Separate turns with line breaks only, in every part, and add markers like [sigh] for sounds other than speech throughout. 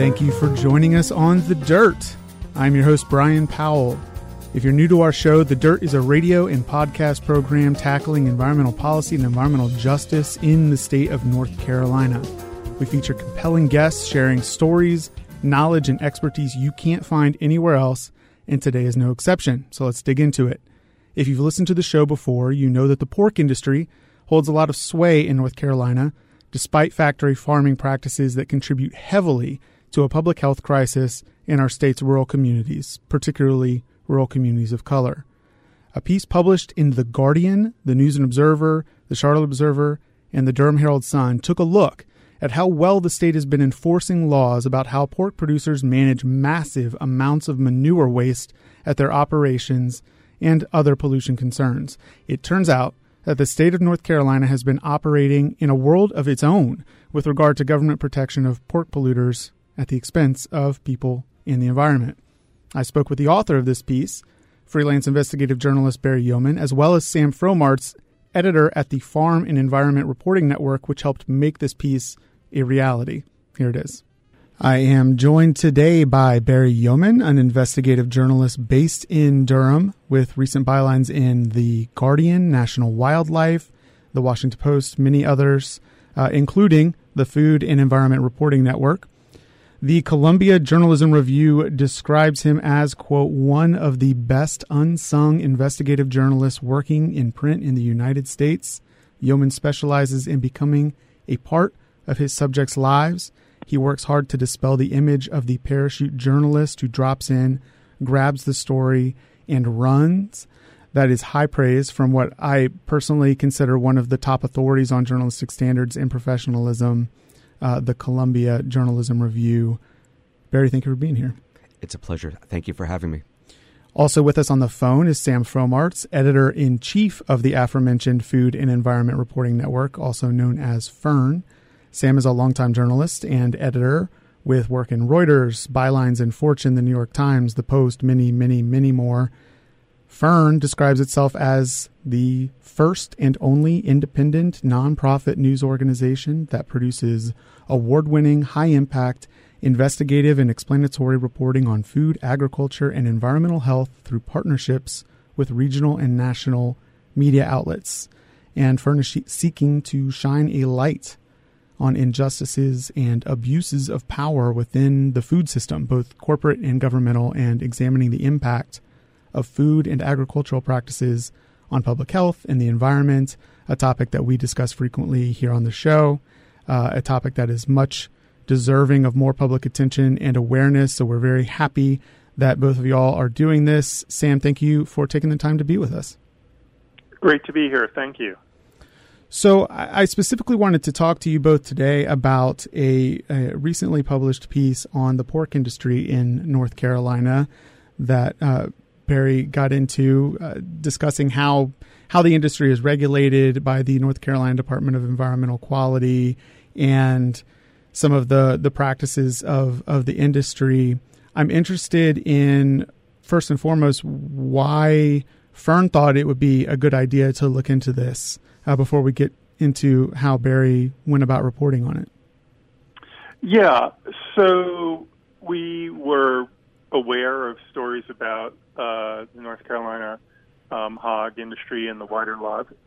Thank you for joining us on The Dirt. I'm your host, Brian Powell. If you're new to our show, The Dirt is a radio and podcast program tackling environmental policy and environmental justice in the state of North Carolina. We feature compelling guests sharing stories, knowledge, and expertise you can't find anywhere else, and today is no exception. So let's dig into it. If you've listened to the show before, you know that the pork industry holds a lot of sway in North Carolina, despite factory farming practices that contribute heavily to a public health crisis in our state's rural communities, particularly rural communities of color. A piece published in The Guardian, The News and Observer, The Charlotte Observer, and the Durham Herald Sun took a look at how well the state has been enforcing laws about how pork producers manage massive amounts of manure waste at their operations and other pollution concerns. It turns out that the state of North Carolina has been operating in a world of its own with regard to government protection of pork polluters at the expense of people and the environment. I spoke with the author of this piece, freelance investigative journalist Barry Yeoman, as well as Sam Fromartz, editor at the Farm and Environment Reporting Network, which helped make this piece a reality. Here it is. I am joined today by Barry Yeoman, an investigative journalist based in Durham with recent bylines in The Guardian, National Wildlife, The Washington Post, many others, uh, including the Food and Environment Reporting Network. The Columbia Journalism Review describes him as, quote, one of the best unsung investigative journalists working in print in the United States. Yeoman specializes in becoming a part of his subjects' lives. He works hard to dispel the image of the parachute journalist who drops in, grabs the story, and runs. That is high praise from what I personally consider one of the top authorities on journalistic standards and professionalism uh, the Columbia Journalism Review. Barry, thank you for being here.
It's a pleasure. Thank you for having me.
Also with us on the phone is Sam Fromartz, editor in chief of the aforementioned Food and Environment Reporting Network, also known as FERN. Sam is a longtime journalist and editor with work in Reuters, Bylines in Fortune, the New York Times, The Post, many, many, many more. Fern describes itself as the first and only independent nonprofit news organization that produces award winning, high impact, investigative, and explanatory reporting on food, agriculture, and environmental health through partnerships with regional and national media outlets. And Fern is seeking to shine a light on injustices and abuses of power within the food system, both corporate and governmental, and examining the impact of food and agricultural practices on public health and the environment, a topic that we discuss frequently here on the show, uh, a topic that is much deserving of more public attention and awareness. So we're very happy that both of y'all are doing this. Sam, thank you for taking the time to be with us.
Great to be here. Thank you.
So, I specifically wanted to talk to you both today about a, a recently published piece on the pork industry in North Carolina that uh, Barry got into uh, discussing how how the industry is regulated by the North Carolina Department of Environmental Quality and some of the the practices of of the industry. I'm interested in first and foremost why Fern thought it would be a good idea to look into this uh, before we get into how Barry went about reporting on it.
Yeah, so we were aware of stories about uh, the North Carolina um, hog industry and the wider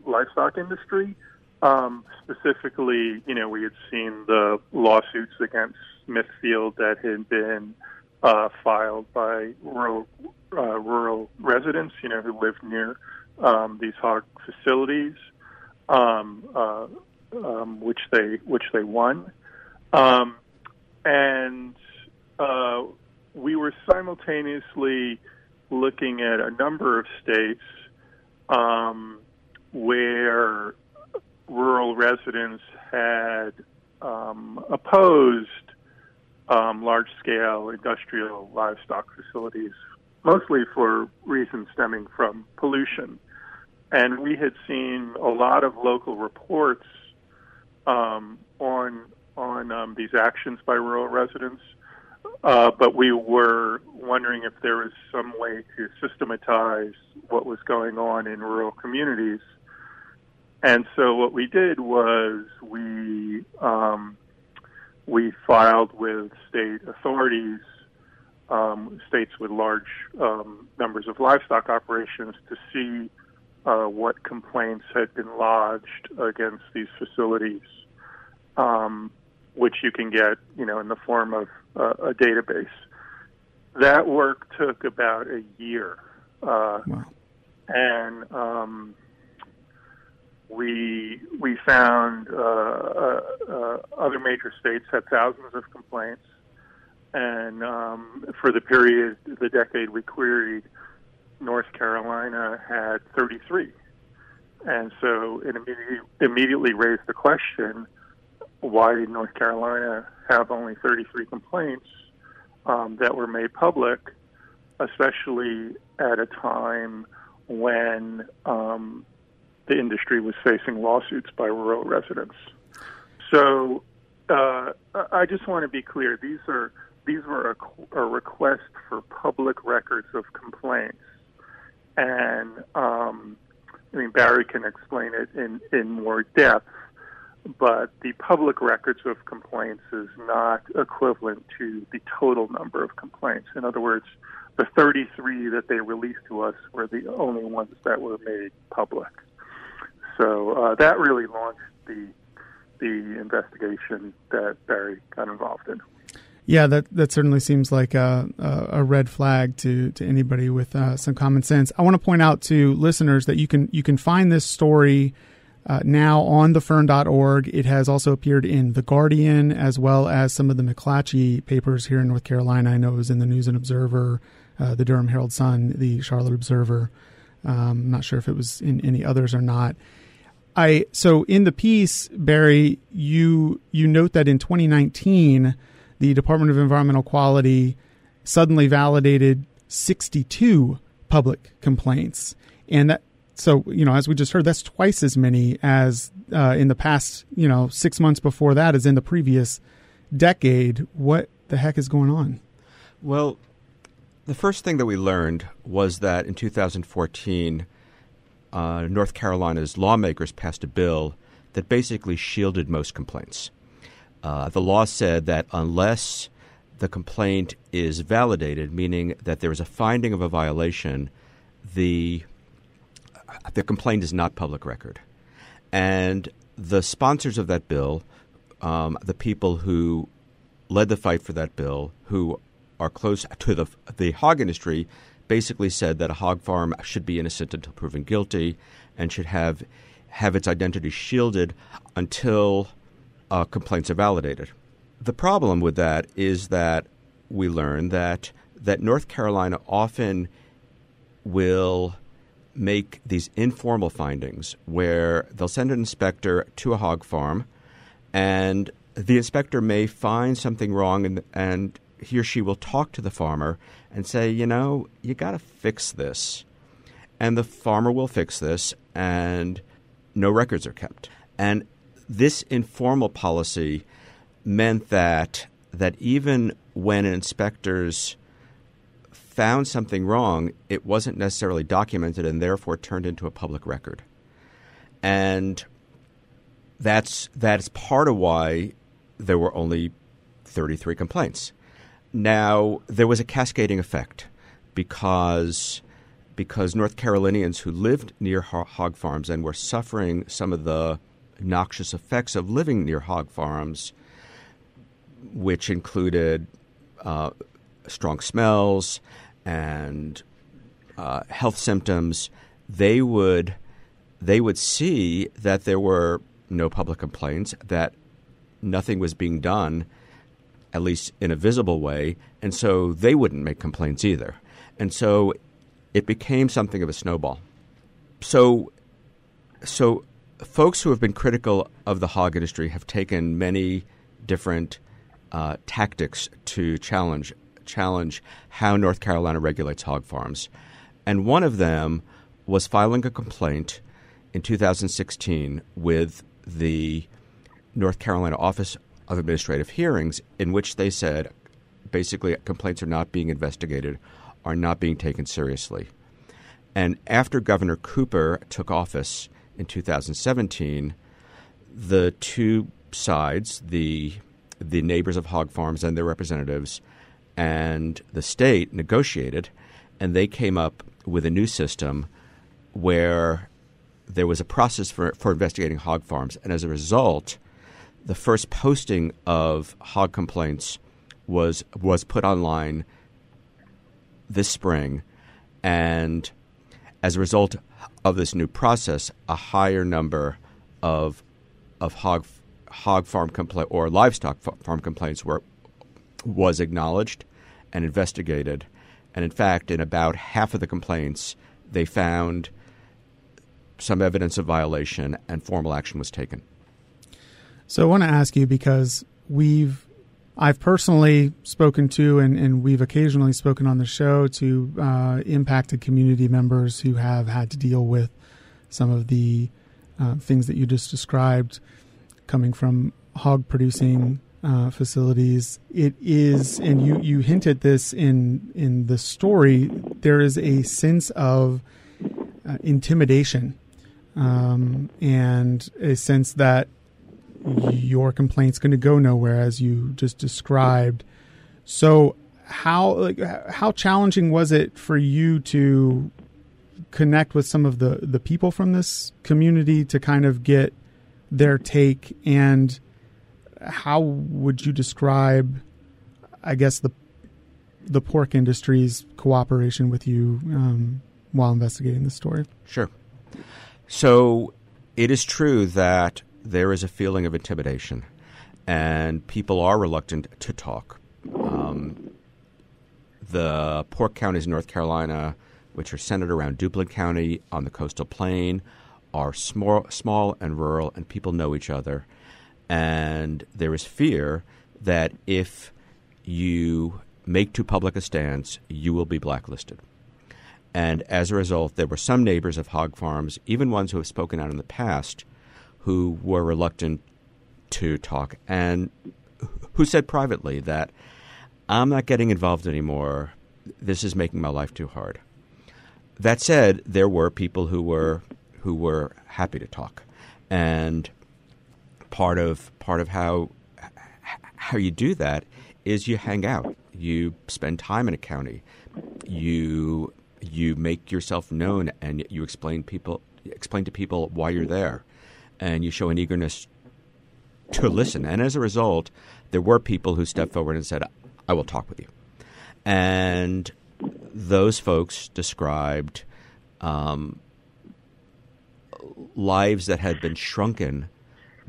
livestock industry. Um, specifically, you know, we had seen the lawsuits against Smithfield that had been uh, filed by rural uh, rural residents, you know, who lived near um, these hog facilities, um, uh, um, which they which they won, um, and uh, we were simultaneously looking at a number of states um, where rural residents had um, opposed um, large scale industrial livestock facilities, mostly for reasons stemming from pollution. And we had seen a lot of local reports um, on on um, these actions by rural residents uh, but we were wondering if there was some way to systematize what was going on in rural communities. And so what we did was we um, we filed with state authorities, um, states with large um, numbers of livestock operations, to see uh, what complaints had been lodged against these facilities, um, which you can get, you know, in the form of uh, a database. That work took about a year, uh,
wow.
and um, we we found uh, uh, uh, other major states had thousands of complaints, and um, for the period, the decade we queried, North Carolina had 33, and so it immediately, immediately raised the question: Why did North Carolina have only 33 complaints um, that were made public, especially at a time when um, the industry was facing lawsuits by rural residents. So uh, I just want to be clear: these are these were a, a request for public records of complaints, and um, I mean Barry can explain it in in more depth. But the public records of complaints is not equivalent to the total number of complaints. In other words, the 33 that they released to us were the only ones that were made public. So uh, that really launched the the investigation that Barry got involved in.
Yeah, that that certainly seems like a, a red flag to to anybody with uh, some common sense. I want to point out to listeners that you can you can find this story uh, now on thefern.org. It has also appeared in The Guardian as well as some of the McClatchy papers here in North Carolina. I know it was in the News and Observer, uh, the Durham Herald Sun, the Charlotte Observer. Um, I'm not sure if it was in any others or not. I so in the piece, Barry, you you note that in 2019, the Department of Environmental Quality suddenly validated 62 public complaints, and that so you know as we just heard, that's twice as many as uh, in the past you know six months before that as in the previous decade. What the heck is going on?
Well, the first thing that we learned was that in 2014 uh, North Carolina's lawmakers passed a bill that basically shielded most complaints. Uh, the law said that unless the complaint is validated, meaning that there is a finding of a violation, the the complaint is not public record. And the sponsors of that bill, um, the people who led the fight for that bill, who are close to the the hog industry, basically said that a hog farm should be innocent until proven guilty and should have have its identity shielded until uh, complaints are validated. The problem with that is that we learn that that North Carolina often will make these informal findings where they'll send an inspector to a hog farm and the inspector may find something wrong and, and he or she will talk to the farmer and say, you know, you got to fix this. And the farmer will fix this, and no records are kept. And this informal policy meant that that even when inspectors found something wrong, it wasn't necessarily documented and therefore turned into a public record. And that's that's part of why there were only 33 complaints. Now, there was a cascading effect because because North Carolinians who lived near hog farms and were suffering some of the noxious effects of living near hog farms, which included uh, strong smells and uh, health symptoms, they would they would see that there were no public complaints, that nothing was being done at least in a visible way, and so they wouldn't make complaints either. And so it became something of a snowball. So, so folks who have been critical of the hog industry have taken many different uh, tactics to challenge challenge how North Carolina regulates hog farms, and one of them was filing a complaint in 2016 with the North Carolina Office of administrative hearings in which they said basically complaints are not being investigated, are not being taken seriously. And after Governor Cooper took office in 2017, the two sides, the the neighbors of hog farms and their representatives and the state negotiated, and they came up with a new system where there was a process for, for investigating hog farms. And as a result, the first posting of hog complaints was was put online this spring, and as a result of this new process, a higher number of of hog hog farm complaint or livestock farm complaints were was acknowledged and investigated, and in fact, in about half of the complaints, they found some evidence of violation and formal action was taken.
So I want to ask you because we've I've personally spoken to and, and we've occasionally spoken on the show to uh, impacted community members who have had to deal with some of the uh, things that you just described coming from hog producing uh, facilities. It is, and you, you hinted this in in the story. There is a sense of uh, intimidation um, and a sense that your complaint's going to go nowhere, as you just described. So, how like how challenging was it for you to connect with some of the the people from this community to kind of get their take and how would you describe i guess the the pork industry's cooperation with you um, while investigating the story
sure so it is true that there is a feeling of intimidation, and people are reluctant to talk. Um, the pork counties in North Carolina, which are centered around Duplin County on the coastal plain, are small, small and rural, and people know each other. And there is fear that if you make too public a stance, you will be blacklisted. And as a result, there were some neighbors of hog farms, even ones who have spoken out in the past, who were reluctant to talk and who said privately that I'm not getting involved anymore. This is making my life too hard. That said, there were people who were who were happy to talk, and part of part of how how you do that is you hang out, you spend time in a county, you you make yourself known, and you explain people explain to people why you're there and you show an eagerness to listen. And as a result, there were people who stepped forward and said, I will talk with you. And those folks described um, lives that had been shrunken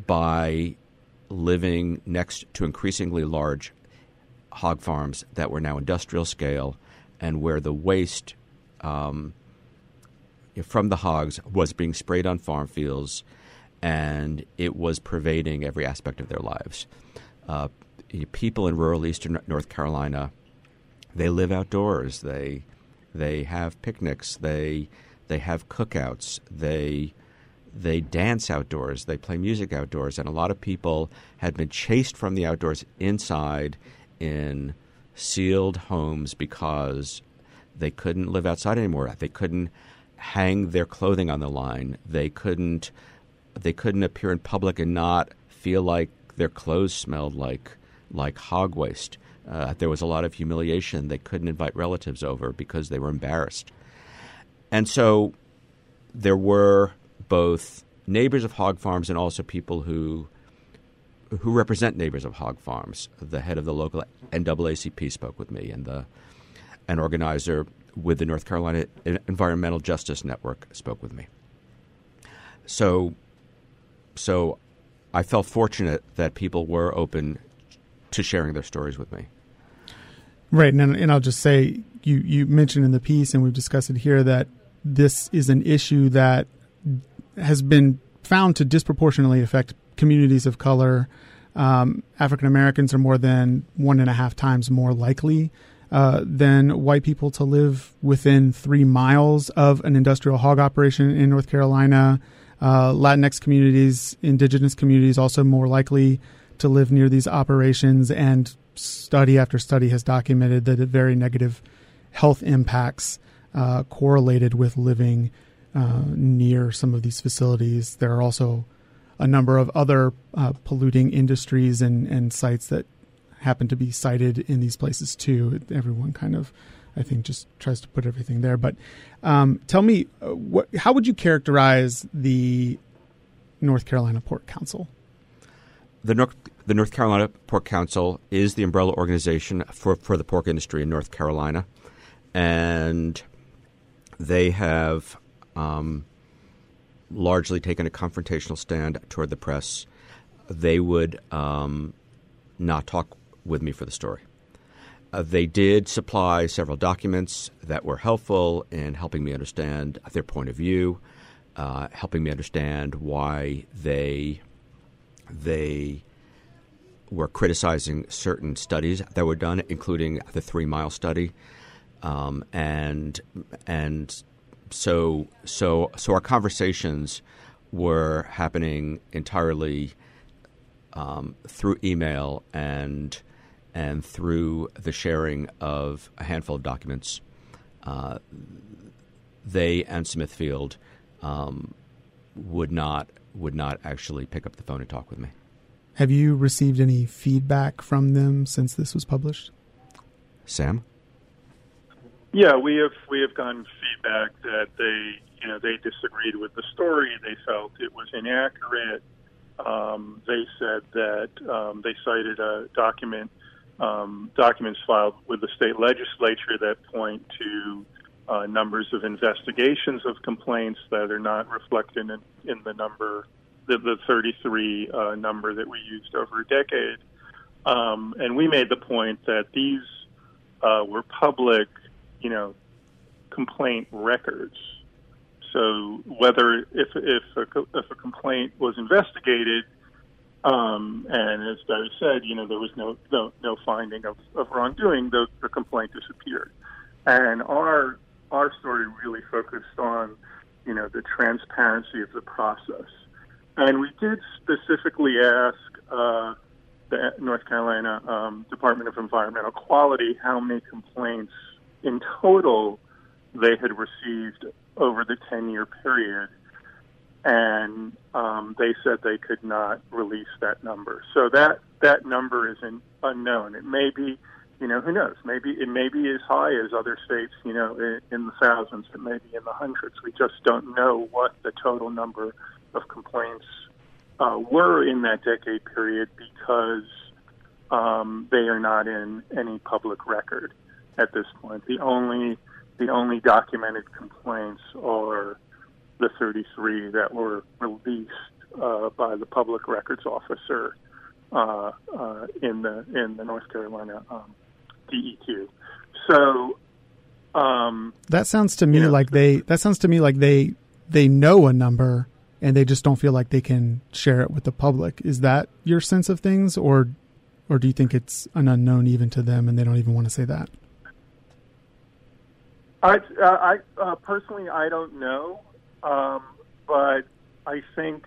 by living next to increasingly large hog farms that were now industrial scale and where the waste um, from the hogs was being sprayed on farm fields and it was pervading every aspect of their lives. Uh, people in rural eastern North Carolina, they live outdoors. They they have picnics. They they have cookouts. They they dance outdoors. They play music outdoors. And a lot of people had been chased from the outdoors inside in sealed homes because they couldn't live outside anymore. They couldn't hang their clothing on the line. They couldn't they couldn't appear in public and not feel like their clothes smelled like like hog waste. Uh, there was a lot of humiliation. They couldn't invite relatives over because they were embarrassed. And so there were both neighbors of hog farms and also people who who represent neighbors of hog farms. The head of the local NAACP spoke with me, and the an organizer with the North Carolina Environmental Justice Network spoke with me. So so I felt fortunate that people were open to sharing their stories with me.
Right, and and I'll just say you you mentioned in the piece, and we've discussed it here that this is an issue that has been found to disproportionately affect communities of color. Um, African Americans are more than one and a half times more likely uh, than white people to live within three miles of an industrial hog operation in North Carolina uh, Latinx communities, indigenous communities, also more likely to live near these operations. And study after study has documented that very negative health impacts uh, correlated with living uh, near some of these facilities. There are also a number of other uh, polluting industries and, and sites that happen to be sited in these places too. Everyone kind of, I think, just tries to put everything there. But um, tell me, uh, what, how would you characterize the North Carolina Pork Council?
The North, the North Carolina Pork Council is the umbrella organization for, for the pork industry in North Carolina. And they have um, largely taken a confrontational stand toward the press. They would um, not talk with me for the story. Uh, they did supply several documents that were helpful in helping me understand their point of view, uh, helping me understand why they they were criticizing certain studies that were done, including the Three Mile study, um, and and so so so our conversations were happening entirely um, through email and and through the sharing of a handful of documents. Uh, they and Smithfield um, would not would not actually pick up the phone and talk with me.
Have you received any feedback from them since this was published?
Sam?
Yeah, we have we have gotten feedback that they you know they disagreed with the story. They felt it was inaccurate. Um, they said that um, they cited a document um, documents filed with the state legislature that point to uh, numbers of investigations of complaints that are not reflected in, in the number the, the 33 uh, number that we used over a decade. Um, and we made the point that these uh, were public you know, complaint records. So whether if if a, if a complaint was investigated, um, and as Barry said, you know, there was no no, no finding of, of wrongdoing, the, the complaint disappeared. And our our story really focused on, you know, the transparency of the process. And we did specifically ask uh, the North Carolina um, Department of Environmental Quality how many complaints in total they had received over the 10 year period. And um, they said they could not release that number. So that, that number is an unknown. It may be, you know, who knows? Maybe it may be as high as other states, you know, in, in the thousands. It may be in the hundreds. We just don't know what the total number of complaints uh, were in that decade period because um, they are not in any public record at this point. The only the only documented complaints are the 33 that were released uh, by the public records officer uh, uh, in the in the North Carolina um, DEQ. So um,
that sounds to me you know, like they that sounds to me like they they know a number and they just don't feel like they can share it with the public. Is that your sense of things, or or do you think it's an unknown even to them and they don't even want to say that?
I, uh, I uh, personally, I don't know, um, but I think,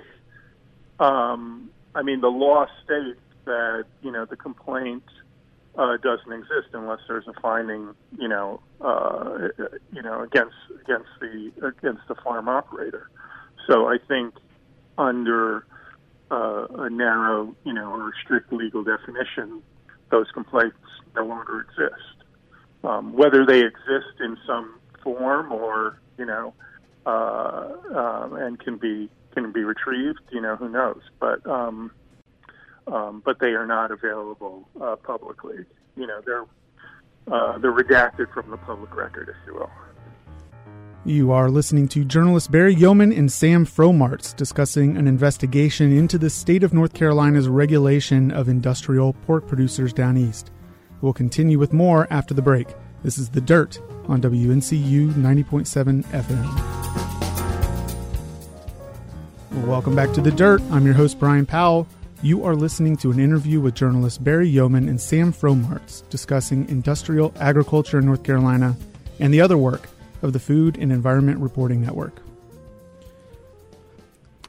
um, I mean, the law states that you know the complaint uh, doesn't exist unless there's a finding, you know, uh, you know, against against the against the farm operator. So I think under uh, a narrow, you know, or strict legal definition, those complaints no longer exist. Um, whether they exist in some form or you know, uh, um, and can be can be retrieved, you know, who knows? But um, um, but they are not available uh, publicly. You know, they're uh, they're redacted from the public record, if you will.
You are listening to journalists Barry Yeoman and Sam Fromartz discussing an investigation into the state of North Carolina's regulation of industrial pork producers down east. We'll continue with more after the break. This is The Dirt on WNCU 90.7 FM. Welcome back to The Dirt. I'm your host, Brian Powell. You are listening to an interview with journalists Barry Yeoman and Sam Fromartz discussing industrial agriculture in North Carolina and the other work of the Food and Environment Reporting Network.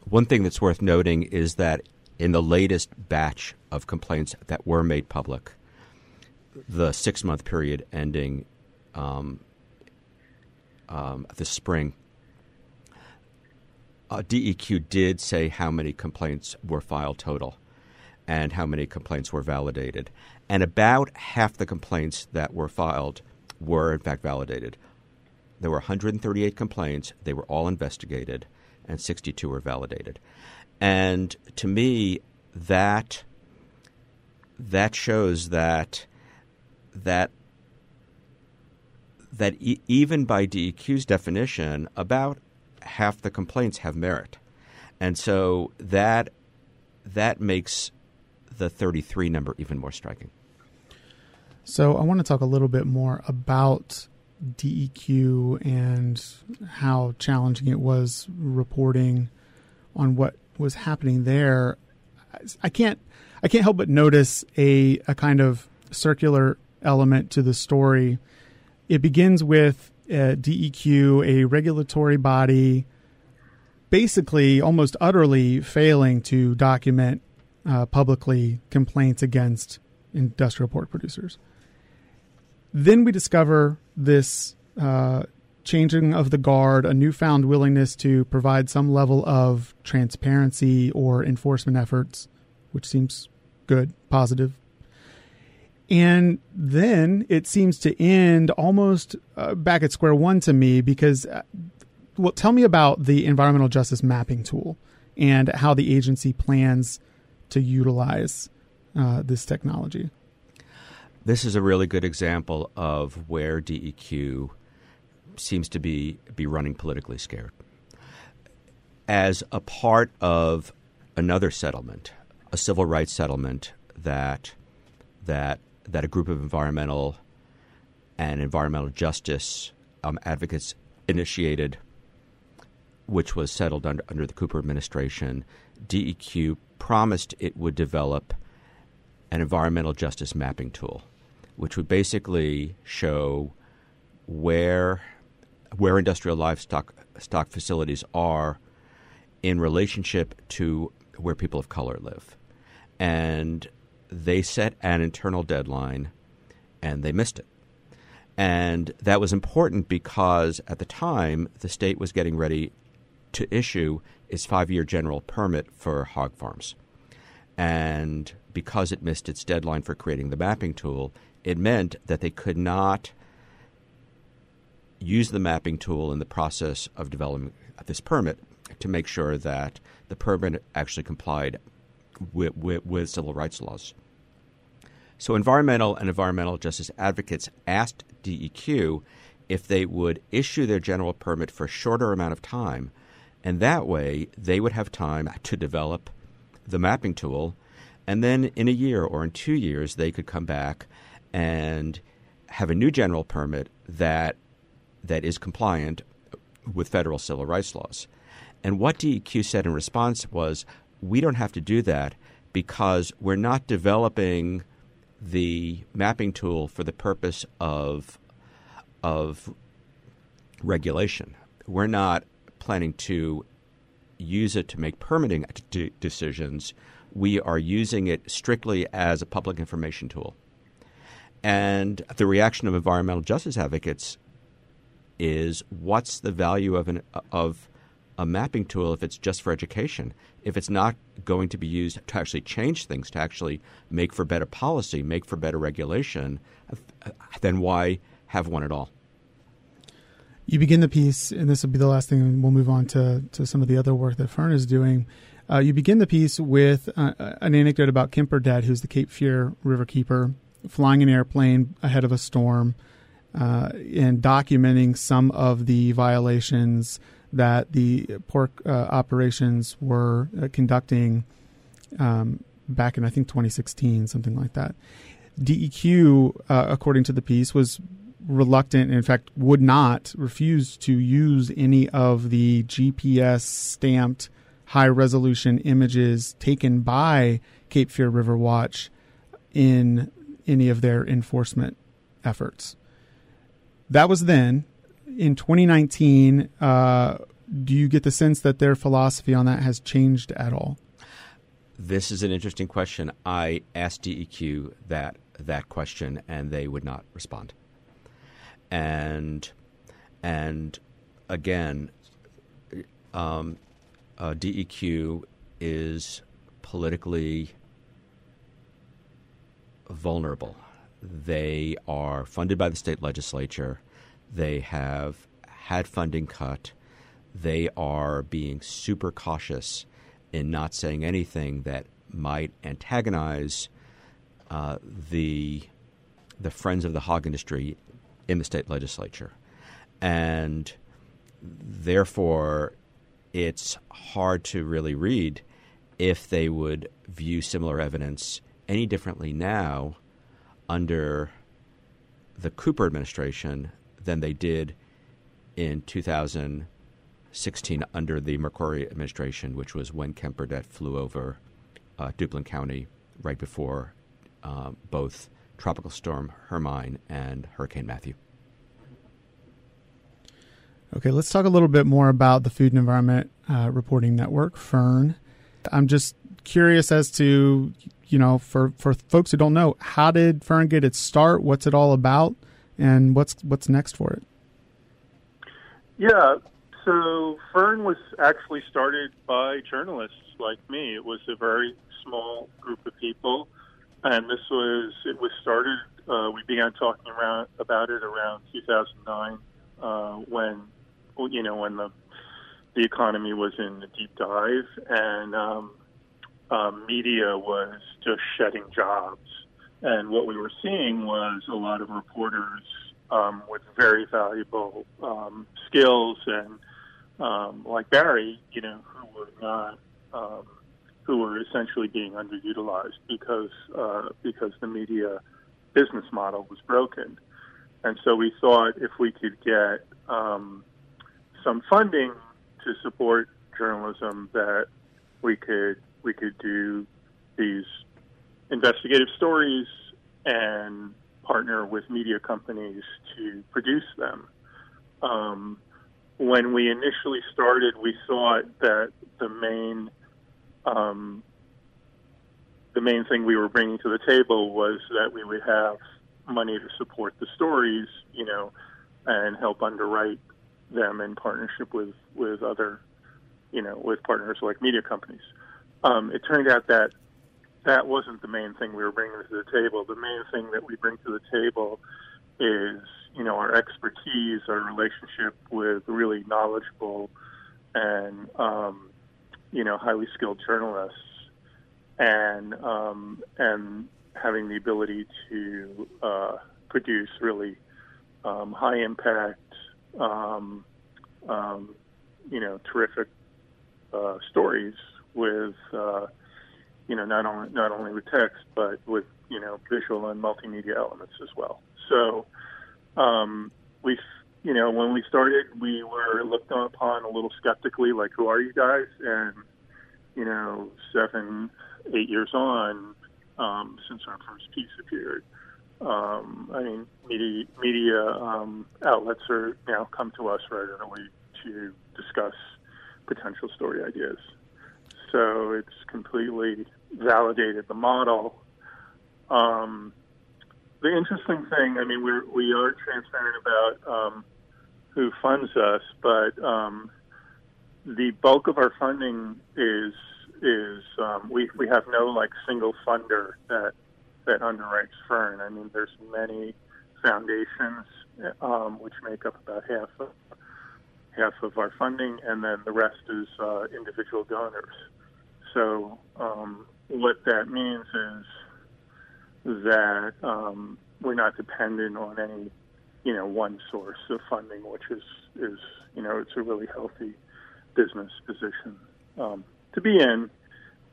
One thing that's worth noting is that in the latest batch of complaints that were made public, the six month period ending um, um, this spring, uh, DEQ did say how many complaints were filed total and how many complaints were validated. And about half the complaints that were filed were, in fact, validated. There were 138 complaints, they were all investigated, and 62 were validated. And to me, that that shows that that that e- even by DEQ's definition, about half the complaints have merit, and so that that makes the 33 number even more striking.
So I want to talk a little bit more about DEQ and how challenging it was reporting on what was happening there. I can't I can't help but notice a a kind of circular element to the story. It begins with uh, DEQ, a regulatory body, basically almost utterly failing to document uh, publicly complaints against industrial pork producers. Then we discover this uh, changing of the guard, a newfound willingness to provide some level of transparency or enforcement efforts, which seems good, positive. And then it seems to end almost uh, back at square one to me because, uh, well, tell me about the environmental justice mapping tool and how the agency plans to utilize uh, this technology.
This is a really good example of where DEQ seems to be be running politically scared. As a part of another settlement, a civil rights settlement that that that a group of environmental and environmental justice um, advocates initiated, which was settled under, under the Cooper administration, DEQ promised it would develop an environmental justice mapping tool, which would basically show where where industrial livestock stock facilities are in relationship to where people of color live. And they set an internal deadline and they missed it. And that was important because at the time, the state was getting ready to issue its five year general permit for hog farms. And because it missed its deadline for creating the mapping tool, it meant that they could not use the mapping tool in the process of developing this permit to make sure that the permit actually complied with, with, with civil rights laws. So, environmental and environmental justice advocates asked DEQ if they would issue their general permit for a shorter amount of time, and that way they would have time to develop the mapping tool, and then in a year or in two years they could come back and have a new general permit that that is compliant with federal civil rights laws. And what DEQ said in response was, we don't have to do that because we're not developing the mapping tool for the purpose of of regulation. We're not planning to use it to make permitting d- decisions. We are using it strictly as a public information tool. And the reaction of environmental justice advocates is what's the value of an of a mapping tool if it's just for education? If it's not going to be used to actually change things, to actually make for better policy, make for better regulation, then why have one at all?
You begin the piece, and this will be the last thing, and we'll move on to, to some of the other work that Fern is doing. Uh, you begin the piece with uh, an anecdote about Kemp Burdett, who's the Cape Fear River keeper, flying an airplane ahead of a storm uh, and documenting some of the violations that the pork uh, operations were uh, conducting um, back in I think 2016, something like that. DEQ, uh, according to the piece, was reluctant, in fact, would not refuse to use any of the GPS stamped high resolution images taken by Cape Fear River Watch in any of their enforcement efforts. That was then. In 2019, uh, do you get the sense that their philosophy on that has changed at all?
This is an interesting question. I asked DEQ that that question, and they would not respond. And and again, um, uh, DEQ is politically vulnerable. They are funded by the state legislature. They have had funding cut. They are being super cautious in not saying anything that might antagonize uh, the the friends of the hog industry in the state legislature, and therefore it's hard to really read if they would view similar evidence any differently now under the Cooper administration than they did in 2016 under the McCrory administration, which was when Kemp Burdett flew over uh, Duplin County right before uh, both Tropical Storm Hermine and Hurricane Matthew.
Okay, let's talk a little bit more about the Food and Environment uh, Reporting Network, FERN. I'm just curious as to, you know, for, for folks who don't know, how did Fern get its start? What's it all about? And what's what's next for it?
Yeah, so Fern was actually started by journalists like me. It was a very small group of people, and this was it was started. Uh, we began talking around about it around 2009 uh, when you know when the the economy was in a deep dive and um, uh, media was just shedding jobs. And what we were seeing was a lot of reporters um, with very valuable um, skills and um, like Barry, you know, who were not, um, who were essentially being underutilized because uh, because the media business model was broken. And so we thought if we could get um, some funding to support journalism, that we could we could do these investigative stories and partner with media companies to produce them. Um, when we initially started, we thought that the main um, the main thing we were bringing to the table was that we would have money to support the stories, you know, and help underwrite them in partnership with with other, you know, with partners like media companies. Um, it turned out that that wasn't the main thing we were bringing to the table. The main thing that we bring to the table is, you know, our expertise, our relationship with really knowledgeable and, um, you know, highly skilled journalists, and um, and having the ability to uh, produce really um, high impact, um, um, you know, terrific uh, stories with uh, you know not only not only with text but with you know visual and multimedia elements as well. So um, we you know when we started we were looked upon a little skeptically like who are you guys and you know seven eight years on um, since our first piece appeared. Um, I mean, media, media um, outlets are now come to us regularly to discuss potential story ideas so it's completely validated the model. Um, the interesting thing, I mean, we're, we are transparent about um, who funds us, but um, the bulk of our funding is is um, we we have no like single funder that that underwrites Fern. I mean, there's many foundations um, which make up about half of half of our funding, and then the rest is uh, individual donors. So um, what that means is that um, we're not dependent on any, you know, one source of funding, which is is you know it's a really healthy business position um, to be in,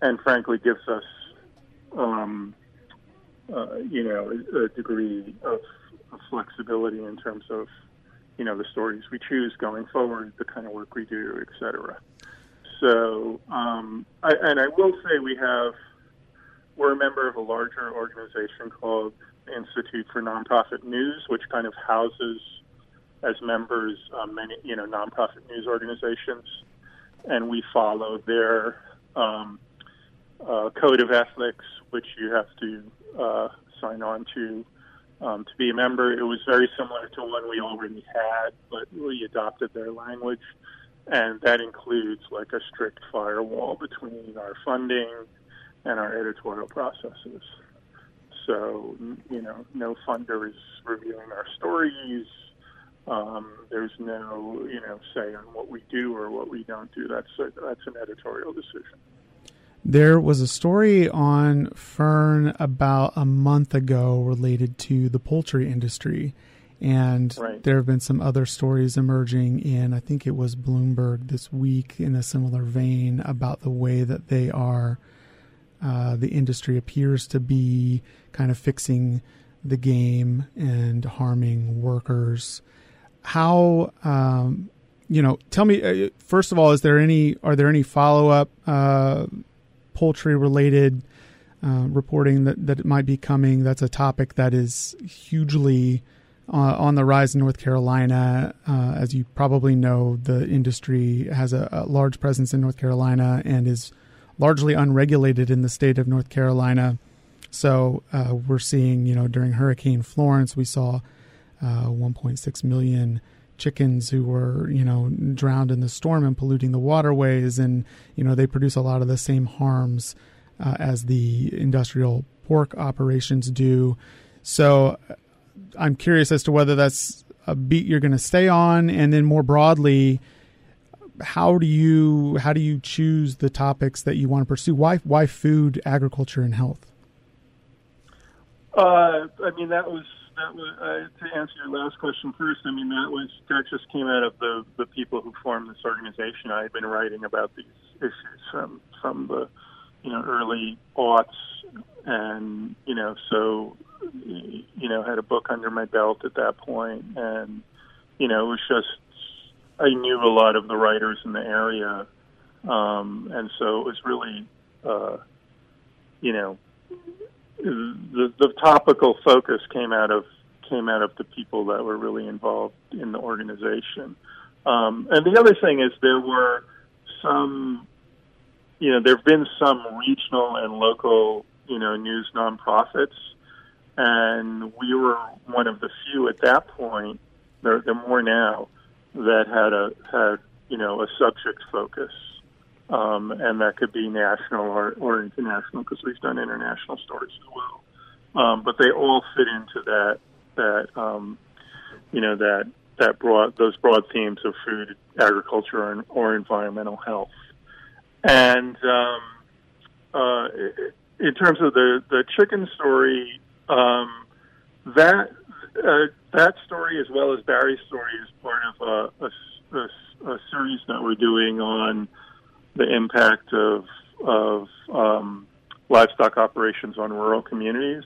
and frankly gives us, um, uh, you know, a, degree of, of flexibility in terms of, you know, the stories we choose going forward, the kind of work we do, et cetera. So, um, I, and I will say we have, we're a member of a larger organization called Institute for Nonprofit News, which kind of houses as members um, many, you know, nonprofit news organizations, and we follow their um, uh, code of ethics, which you have to uh, sign on to um, to be a member. It was very similar to one we already had, but we adopted their language and that includes like a strict firewall between our funding and our editorial processes. So, you know, no funder is reviewing our stories. Um, there's no, you know, say on what we do or what we don't do. That's a, that's an editorial decision.
There was a story on Fern about a month ago related to the poultry industry. And
right.
there have been some other stories emerging in, I think it was Bloomberg this week, in a similar vein about the way that they are, uh, the industry appears to be kind of fixing the game and harming workers. How, um, you know, tell me, uh, first of all, is there any, are there any follow up uh, poultry related uh, reporting that, that might be coming? That's a topic that is hugely uh, on the rise in North Carolina. As you probably know, the industry has a, a, large presence in North Carolina and is largely unregulated in the state of North Carolina. So uh, we're seeing, you know, during Hurricane Florence, we saw uh, 1.6 million chickens who were, you know, drowned in the storm and polluting the waterways, and you know they produce a lot of the same harms uh, as the industrial pork operations do. So I'm curious as to whether that's a beat you're going to stay on, and then more broadly, how do you how do you choose the topics that you want to pursue? Why why food, agriculture, and health?
Uh, I mean, that was that was uh, to answer your last question first. I mean, that was that just came out of the the people who formed this organization. I had been writing about these issues from from the you know early aughts, and you know so you know, had a book under my belt at that point, and you know, it was just I knew a lot of the writers in the area, um, and so it was really, uh, you know, the the topical focus came out of came out of the people that were really involved in the organization. Um, and the other thing is there were some, you know, there have been some regional and local, you know, news nonprofits and we were one of the few at that point. There, there are more now that had a had you know a subject focus, um, and that could be national or, or international because we've done international stories as well. Um, but they all fit into that that um, you know that that broad those broad themes of food, agriculture, and, or environmental health. And um, uh, in terms of the the chicken story, um, that uh, that story, as well as Barry's story, is part of a, a, a, series that we're doing on the impact of of um, livestock operations on rural communities,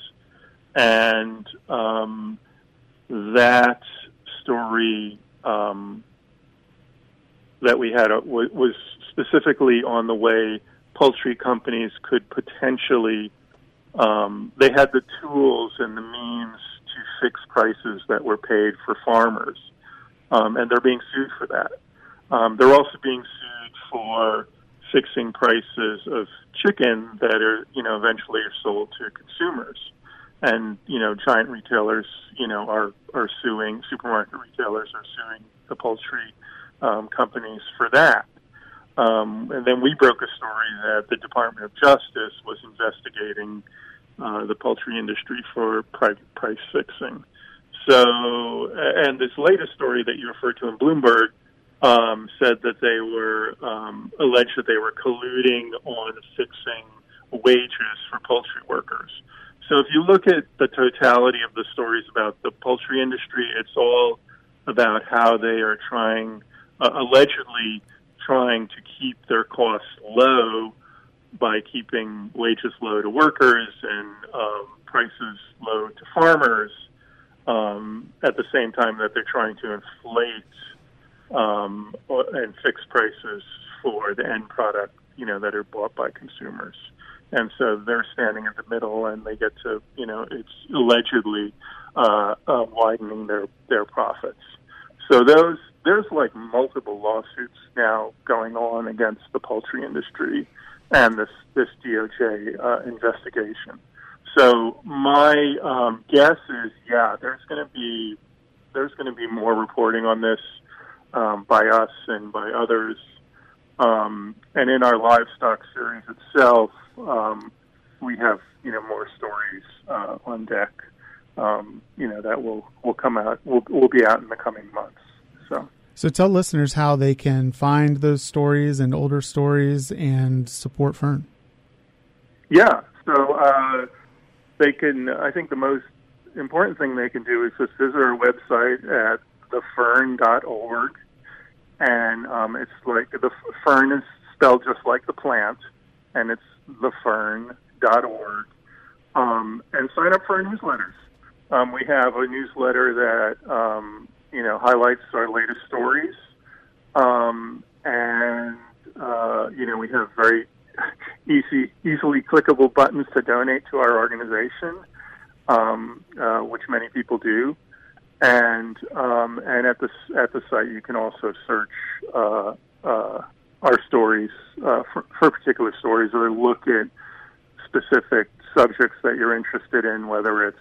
and um, that story um, that we had a, was specifically on the way poultry companies could potentially um, they had the tools and the means to fix prices that were paid for farmers, um, and they're being sued for that. Um, they're also being sued for fixing prices of chicken that are, you know, eventually are sold to consumers. And you know, giant retailers, you know, are are suing. Supermarket retailers are suing the poultry um, companies for that. Um, and then we broke a story that the Department of Justice was investigating uh, the poultry industry for price, price fixing. So, and this latest story that you referred to in Bloomberg um, said that they were um, alleged that they were colluding on fixing wages for poultry workers. So, if you look at the totality of the stories about the poultry industry, it's all about how they are trying, uh, allegedly trying to keep their costs low by keeping wages low to workers and um, prices low to farmers um, at the same time that they're trying to inflate um, and fix prices for the end product, you know, that are bought by consumers. And so they're standing in the middle, and they get to, you know, it's allegedly uh, uh, widening their their profits. So those there's like multiple lawsuits now going on against the poultry industry and this this DOJ uh, investigation. So my um, guess is, yeah, there's going to be there's going to be more reporting on this. um, by us and by others. Um, and in our livestock series itself, um, we have you know more stories uh, on deck. Um, you know that will will come out will will be out in the coming months. So.
So tell listeners how they can find those stories and older stories and support Fern.
Yeah, so uh, they can. I think the most important thing they can do is just visit our website at thefern.org, and um, it's like the fern is spelled just like the plant, and it's thefern.org, um, and sign up for our newsletters. Um, we have a newsletter that um, you know highlights our latest stories, um, and uh, you know we have very [laughs] easy, easily clickable buttons to donate to our organization, um, uh, which many people do. And um, and at the at the site, you can also search uh, uh, our stories uh, for, for particular stories, or look at specific subjects that you're interested in, whether it's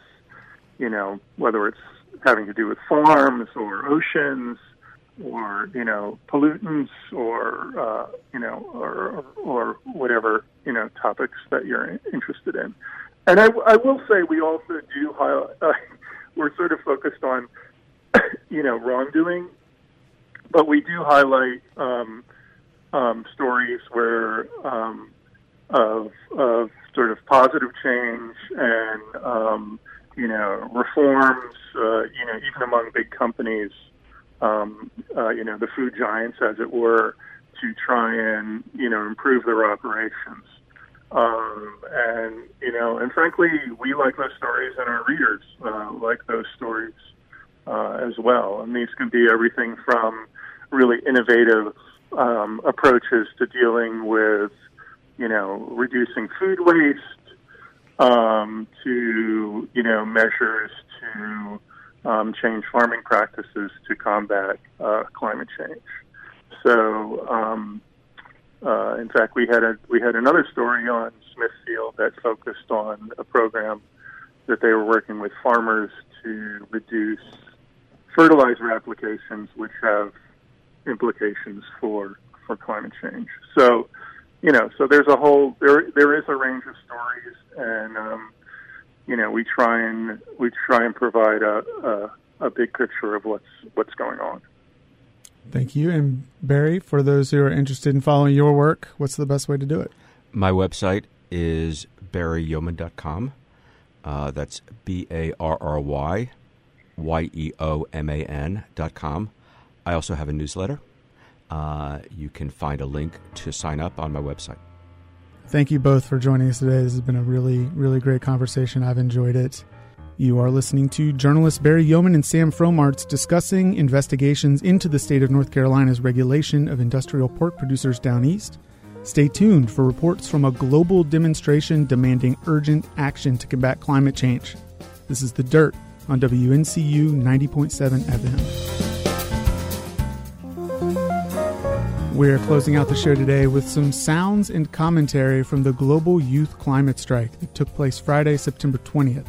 you know whether it's having to do with farms or oceans or you know pollutants or uh, you know or, or whatever you know topics that you're interested in. And I, I will say we also do highlight, [laughs] uh, we're sort of focused on [coughs] you know wrongdoing, but we do highlight um, um, stories where um, of of sort of positive change and um, you know reforms uh, you know even among big companies um, uh, you know, the food giants, as it were, to try and you know improve their operations. Um, and you know, and frankly, we like those stories, and our readers uh, like those stories uh, as well. And these can be everything from really innovative um, approaches to dealing with, you know, reducing food waste, um, to you know measures to um, change farming practices to combat uh, climate change. So, um, uh, in fact, we had a we had another story on Smithfield that focused on a program that they were working with farmers to reduce fertilizer applications, which have implications for for climate change. So, you know, so there's a whole there there is a range of stories, and um, you know, we try and we try and provide a, a, a big picture of what's what's going on.
Thank you. And Barry, for those who are interested in following your work, what's the best way to do it?
My website is barryyeoman.com. Uh, that's B A R R Y Y E O M A N dot com. I also have a newsletter. Uh, you can find a link to sign up on my website.
Thank you both for joining us today. This has been a really, really great conversation. I've enjoyed it. You are listening to journalists Barry Yeoman and Sam Fromartz discussing investigations into the state of North Carolina's regulation of industrial pork producers down east. Stay tuned for reports from a global demonstration demanding urgent action to combat climate change. This is The Dirt on WNCU 90.7 FM. We're closing out the show today with some sounds and commentary from the global youth climate strike that took place Friday, September 20th.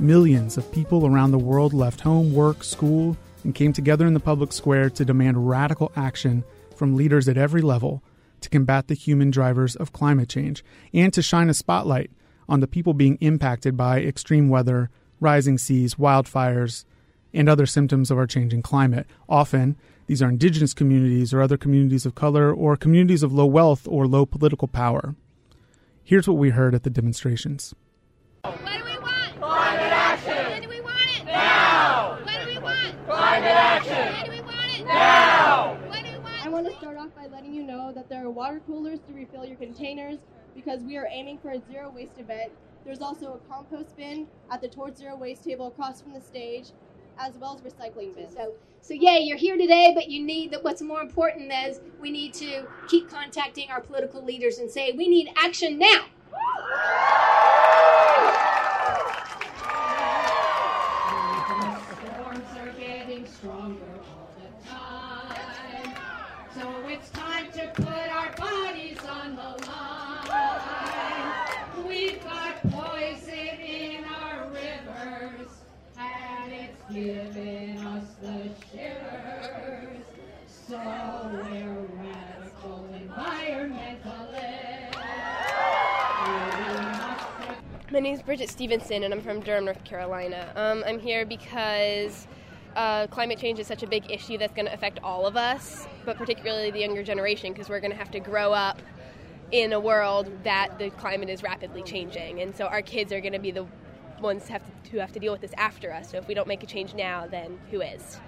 Millions of people around the world left home, work, school, and came together in the public square to demand radical action from leaders at every level to combat the human drivers of climate change and to shine a spotlight on the people being impacted by extreme weather, rising seas, wildfires, and other symptoms of our changing climate. Often, these are indigenous communities or other communities of color or communities of low wealth or low political power. Here's what we heard at the demonstrations.
What do we want? Climate action. When do we want it? Now. What do we want? Climate action. When do we want it? Now. What do we want?
I want to start off by letting you know that there are water coolers to refill your containers because we are aiming for a zero waste event. There's also a compost bin at the Towards Zero Waste table across from the stage, as well as recycling bins.
So, so yeah, you're here today, but you need that. What's more important is we need to keep contacting our political leaders and say we need action now.
Storms are getting stronger all the time. So it's time to put our bodies us the shivers. So we're radical environmentalists.
My name is Bridget Stevenson, and I'm from Durham, North Carolina. Um, I'm here because uh, climate change is such a big issue that's going to affect all of us, but particularly the younger generation, because we're going to have to grow up in a world that the climate is rapidly changing. And so our kids are going to be the ones have to, who have to deal with this after us. So if we don't make a change now, then who is?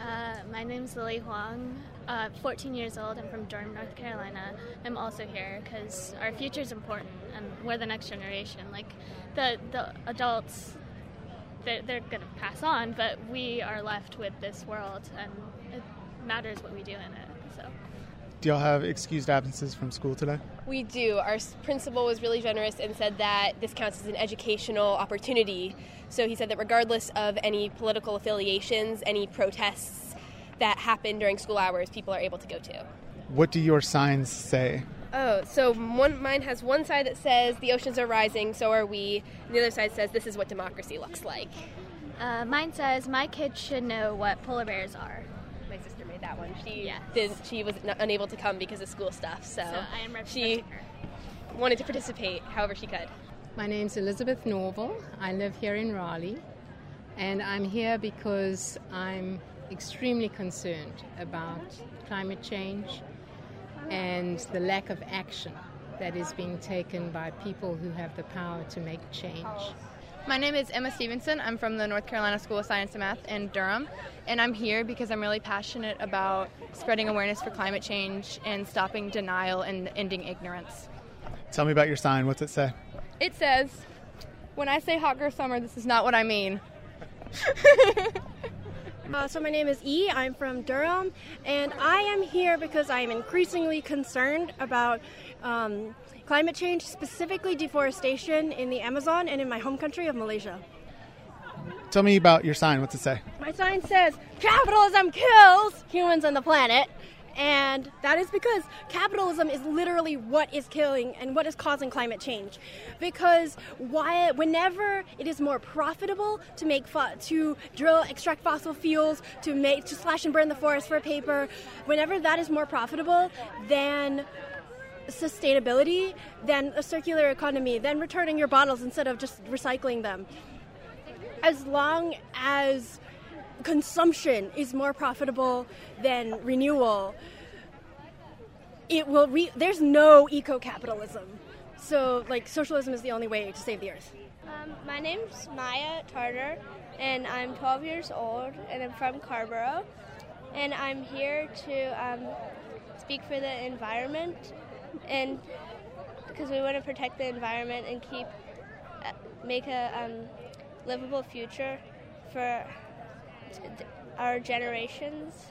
Uh, my name's Lily Huang. Uh, 14 years old. I'm from Durham, North Carolina. I'm also here because our future is important, and we're the next generation. Like the the adults, they're, they're going to pass on, but we are left with this world, and it matters what we do in it. So.
Do y'all have excused absences from school today?
We do. Our principal was really generous and said that this counts as an educational opportunity. So he said that regardless of any political affiliations, any protests that happen during school hours, people are able to go to.
What do your signs say?
Oh, so one, mine has one side that says the oceans are rising, so are we, and the other side says this is what democracy looks like.
Uh, mine says my kids should know what polar bears are.
My sister made that one. She
Yes.
did. She was n- unable to come because of school stuff, so,
So I am
she
her.
wanted to participate however she could.
My name's Elizabeth Norval. I live here in Raleigh, and I'm here because I'm extremely concerned about climate change and the lack of action that is being taken by people who have the power to make change.
My name is Emma Stevenson. I'm from the North Carolina School of Science and Math in Durham, and I'm here because I'm really passionate about spreading awareness for climate change and stopping denial and ending ignorance.
Tell me about your sign. What's it say?
It says, when I say hot girl summer, this is not what I mean. [laughs]
Uh, so my name is E. I'm from Durham, and I am here because I am increasingly concerned about um, climate change, specifically deforestation in the Amazon and in my home country of Malaysia.
Tell me about your sign. What's it say?
My sign says capitalism kills humans and the planet. And that is because capitalism is literally what is killing and what is causing climate change. Because why, whenever it is more profitable to make fo- to drill, extract fossil fuels, to make to slash and burn the forest for paper, whenever that is more profitable than sustainability, than a circular economy, than returning your bottles instead of just recycling them, as long as consumption is more profitable than renewal, it will. Re- there's no eco-capitalism. So, like, socialism is the only way to save the earth.
Um, my name's Maya Tartar, and I'm 12 years old, and I'm from Carrboro, and I'm here to um, speak for the environment, and because we want to protect the environment and keep uh, make a um, livable future for t- d- our generations.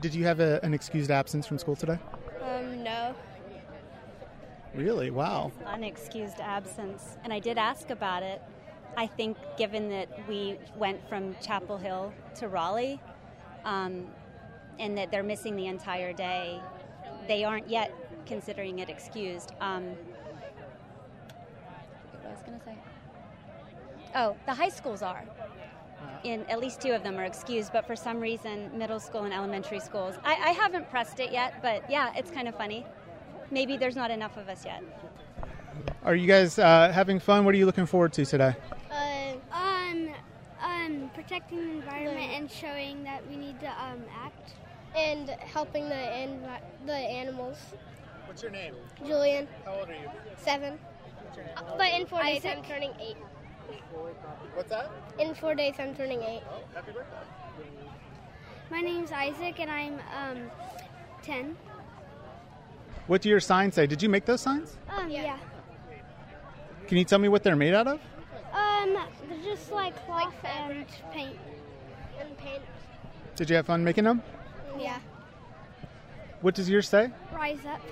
Did you have a, an excused absence from school today?
Um, no.
Really? Wow.
Unexcused absence. And I did ask about it. I think, given that we went from Chapel Hill to Raleigh, um, and that they're missing the entire day, they aren't yet considering it excused. Um, what was I going to say? Oh, the high schools are. In at least two of them are excused, but for some reason, middle school and elementary schools. I, I haven't pressed it yet, but yeah, it's kind of funny. Maybe there's not enough of us yet.
Are you guys uh, having fun? What are you looking forward to today?
Uh, um, um, protecting the environment and showing that we need to um, act.
And helping the envi- the animals.
What's your name?
Julian,
How old are you?
seven. But in four days, I'm turning eight.
What's that?
In four days, I'm turning eight.
Oh, happy birthday.
My name's Isaac and I'm um, 10.
What do your signs say? Did you make those signs?
Um, yeah.
Can you tell me what they're made out of?
Um, they're just like cloth and paint.
And paint.
Did you have fun making them?
Yeah.
What does yours say?
Rise up.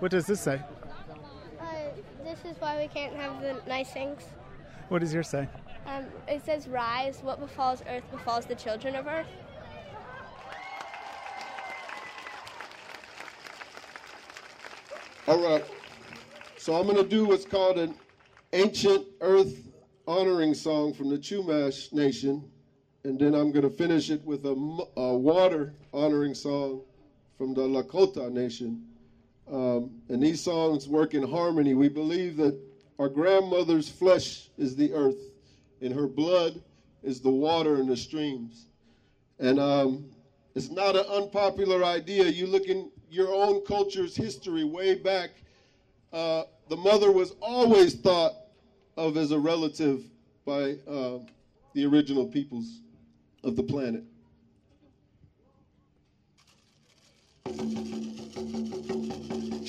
What does this say?
Uh, this is why we can't have the nice things.
What does yours say?
Um, it says, "Rise. What befalls Earth befalls the children of Earth."
All right. So I'm going to do what's called an ancient earth honoring song from the Chumash Nation, and then I'm going to finish it with a water honoring song from the Lakota Nation. Um, and these songs work in harmony. We believe that Our grandmother's flesh is the earth, and her blood is the water and the streams. And um, it's not an unpopular idea. You look in your own culture's history way back, uh, the mother was always thought of as a relative by uh, the original peoples of the planet.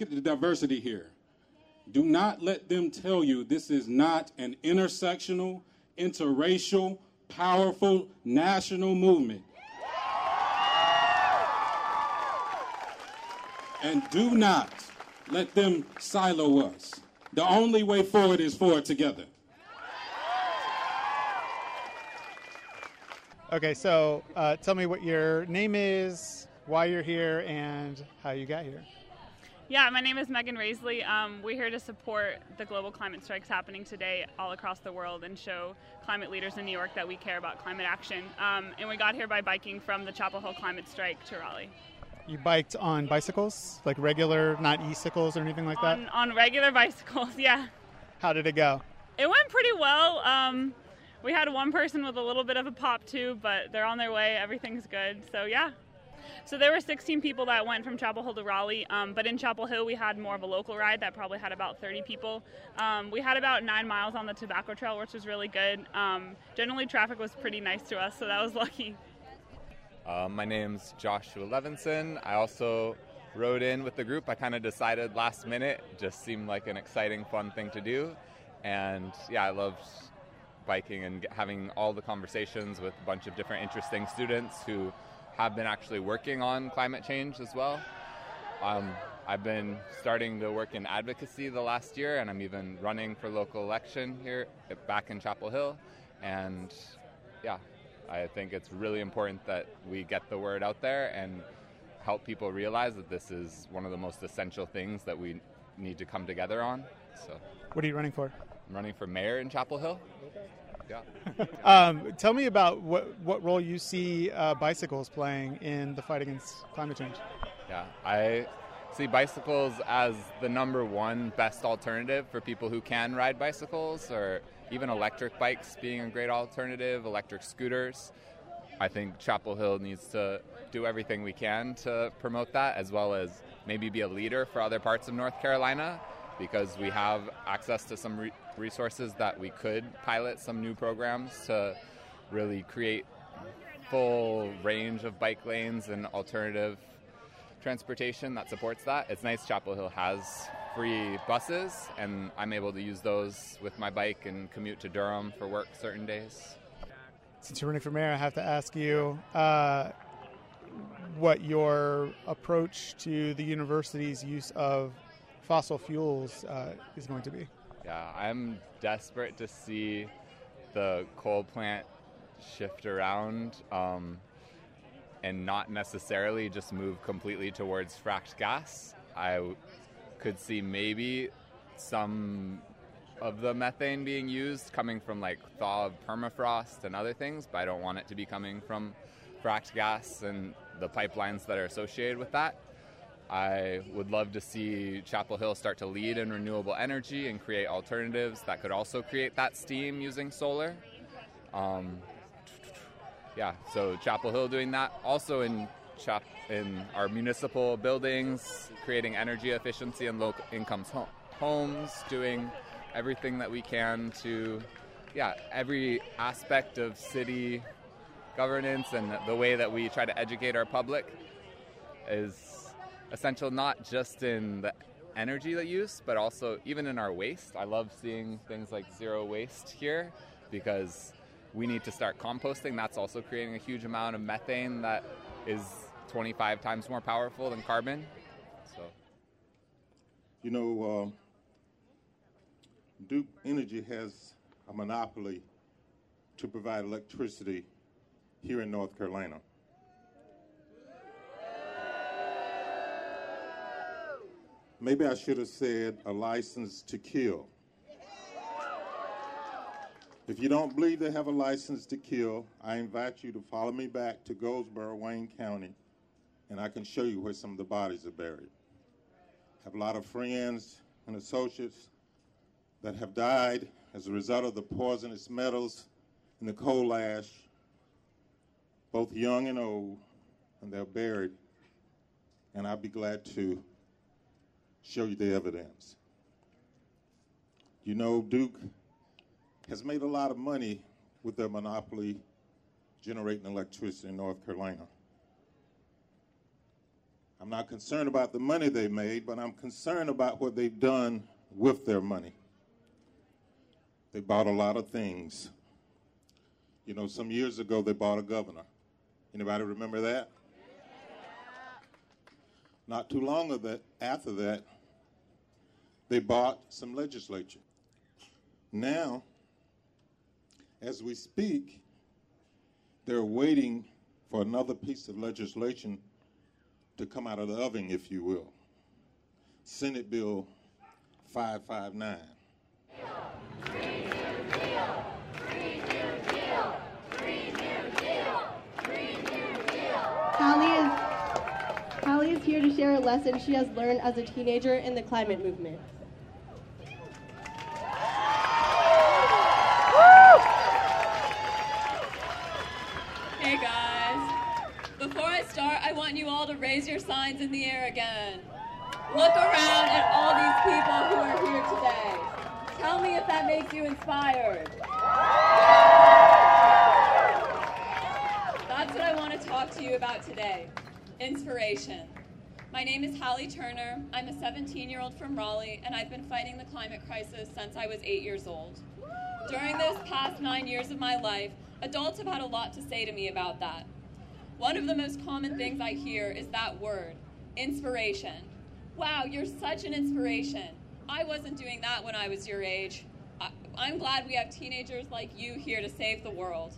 Look at the diversity here. Do not let them tell you this is not an intersectional, interracial, powerful national movement. And do not let them silo us. The only way forward is forward together.
Okay, so uh, tell me what your name is, why you're here, and how you got here.
Yeah, my name is Megan Raisley. Um, we're here to support the global climate strikes happening today all across the world and show climate leaders in New York that we care about climate action. Um, and we got here by biking from the Chapel Hill climate strike to Raleigh.
You biked on bicycles, like regular, not e-cycles or anything like that?
On, on regular [laughs] bicycles, yeah.
How did it go?
It went pretty well. Um, we had one person with a little bit of a pop too, but they're on their way. Everything's good. So, yeah. So there were 16 people that went from Chapel Hill to Raleigh, um, but in Chapel Hill we had more of a local ride that probably had about 30 people. Um, we had about nine miles on the Tobacco Trail, which was really good. Um, generally, traffic was pretty nice to us, so that was [laughs] lucky.
Uh, my name's Joshua Levinson. I also rode in with the group. I kind of decided last minute, just seemed like an exciting, fun thing to do. And yeah, I loved biking and having all the conversations with a bunch of different interesting students who have been actually working on climate change as well. Um, I've been starting to work in advocacy the last year, and I'm even running for local election here back in Chapel Hill. And yeah, I think it's really important that we get the word out there and help people realize that this is one of the most essential things that we need to come together on. So,
What are you running for?
I'm running for mayor in Chapel Hill. Yeah.
Um, tell me about what, what role you see uh, bicycles playing in the fight against climate change.
Yeah, I see bicycles as the number one best alternative for people who can ride bicycles, or even electric bikes being a great alternative, electric scooters. I think Chapel Hill needs to do everything we can to promote that, as well as maybe be a leader for other parts of North Carolina, because we have access to some re- resources that we could pilot some new programs to really create full range of bike lanes and alternative transportation that supports that. It's nice Chapel Hill has free buses, and I'm able to use those with my bike and commute to Durham for work certain days.
Since you're running for mayor, I have to ask you uh, what your approach to the university's use of fossil fuels uh, is going to be.
Yeah, I'm desperate to see the coal plant shift around um, and not necessarily just move completely towards fracked gas. I w- could see maybe some of the methane being used coming from like thaw of permafrost and other things, but I don't want it to be coming from fracked gas and the pipelines that are associated with that. I would love to see Chapel Hill start to lead in renewable energy and create alternatives that could also create that steam using solar. Um, yeah, so Chapel Hill doing that. Also in Chap in our municipal buildings, creating energy efficiency and low income ho- homes, doing everything that we can to, yeah, every aspect of city governance and the way that we try to educate our public is essential not just in the energy that use, but also even in our waste. I love seeing things like zero waste here because we need to start composting. That's also creating a huge amount of methane that is 25 times more powerful than carbon. So,
You know, um, Duke Energy has a monopoly to provide electricity here in North Carolina. Maybe I should have said a license to kill. If you don't believe they have a license to kill, I invite you to follow me back to Goldsboro, Wayne County, and I can show you where some of the bodies are buried. I have a lot of friends and associates that have died as a result of the poisonous metals in the coal ash, both young and old, and they're buried. And I'd be glad to show you the evidence. You know, Duke has made a lot of money with their monopoly generating electricity in North Carolina. I'm not concerned about the money they made, but I'm concerned about what they've done with their money. They bought a lot of things. You know, some years ago they bought a governor. Anybody remember that? Not too long of that, after that, they bought some legislature. Now, as we speak, they're waiting for another piece of legislation to come out of the oven, if you will. Senate Bill 559.
Callie is, Callie is here to share a lesson she has learned as a teenager in the climate movement.
Hey guys. Before I start, I want you all to raise your signs in the air again. Look around at all these people who are here today. Tell me if that makes you inspired. That's what I want to talk to you about today inspiration. My name is Hallie Turner. I'm a 17 year old from Raleigh, and I've been fighting the climate crisis since I was eight years old. During those past nine years of my life, adults have had a lot to say to me about that. One of the most common things I hear is that word inspiration. Wow, you're such an inspiration. I wasn't doing that when I was your age. I- I'm glad we have teenagers like you here to save the world.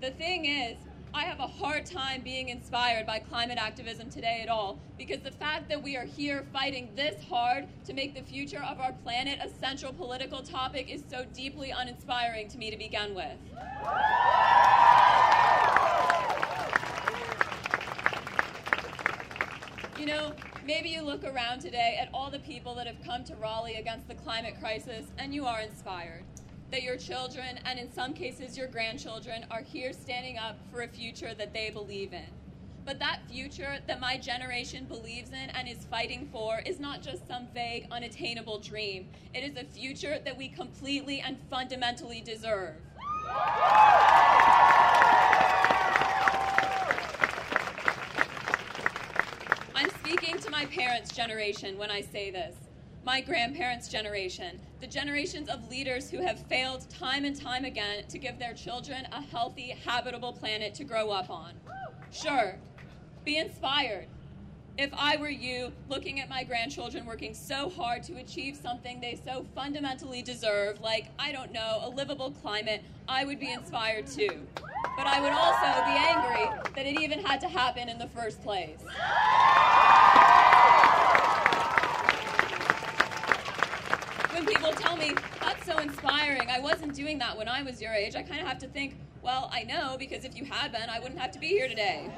The thing is, I have a hard time being inspired by climate activism today at all because the fact that we are here fighting this hard to make the future of our planet a central political topic is so deeply uninspiring to me to begin with. You know, maybe you look around today at all the people that have come to Raleigh against the climate crisis and you are inspired. That your children, and in some cases your grandchildren, are here standing up for a future that they believe in. But that future that my generation believes in and is fighting for is not just some vague, unattainable dream. It is a future that we completely and fundamentally deserve. I'm speaking to my parents' generation when I say this. My grandparents' generation, the generations of leaders who have failed time and time again to give their children a healthy, habitable planet to grow up on. Sure, be inspired. If I were you, looking at my grandchildren working so hard to achieve something they so fundamentally deserve, like, I don't know, a livable climate, I would be inspired too. But I would also be angry that it even had to happen in the first place. When people tell me, that's so inspiring, I wasn't doing that when I was your age, I kind of have to think, well, I know, because if you had been, I wouldn't have to be here today.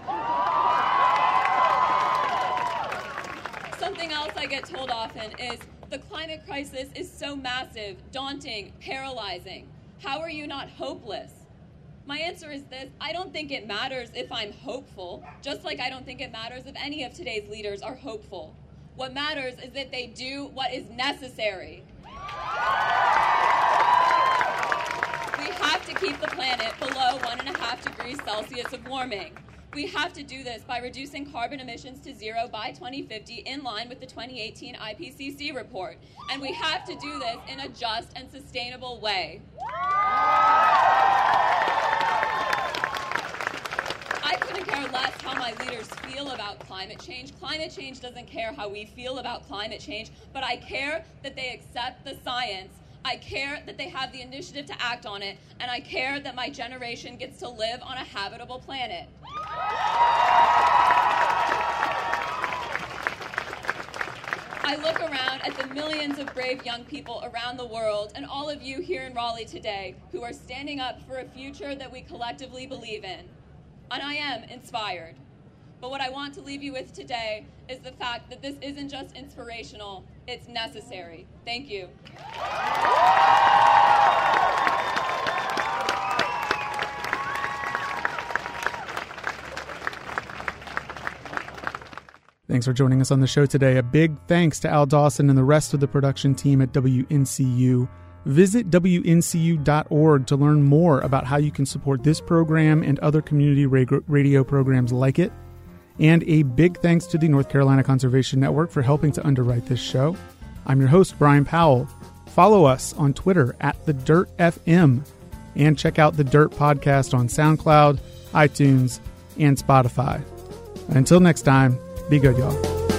Something else I get told often is the climate crisis is so massive, daunting, paralyzing. How are you not hopeless? My answer is this I don't think it matters if I'm hopeful, just like I don't think it matters if any of today's leaders are hopeful. What matters is that they do what is necessary. We have to keep the planet below one and a half degrees Celsius of warming. We have to do this by reducing carbon emissions to zero by 2050 in line with the 2018 IPCC report. And we have to do this in a just and sustainable way. I less how my leaders feel about climate change. Climate change doesn't care how we feel about climate change, but I care that they accept the science I care that they have the initiative to act on it, and I care that my generation gets to live on a habitable planet. I look around at the millions of brave young people around the world and all of you here in Raleigh today who are standing up for a future that we collectively believe in. And I am inspired. But what I want to leave you with today is the fact that this isn't just inspirational, it's necessary. Thank you.
Thanks for joining us on the show today. A big thanks to Al Dawson and the rest of the production team at WNCU. Visit WNCU.org to learn more about how you can support this program and other community radio programs like it. And a big thanks to the North Carolina Conservation Network for helping to underwrite this show. I'm your host, Brian Powell. Follow us on Twitter at The Dirt FM and check out the Dirt podcast on SoundCloud, iTunes, and Spotify. Until next time, be good, y'all.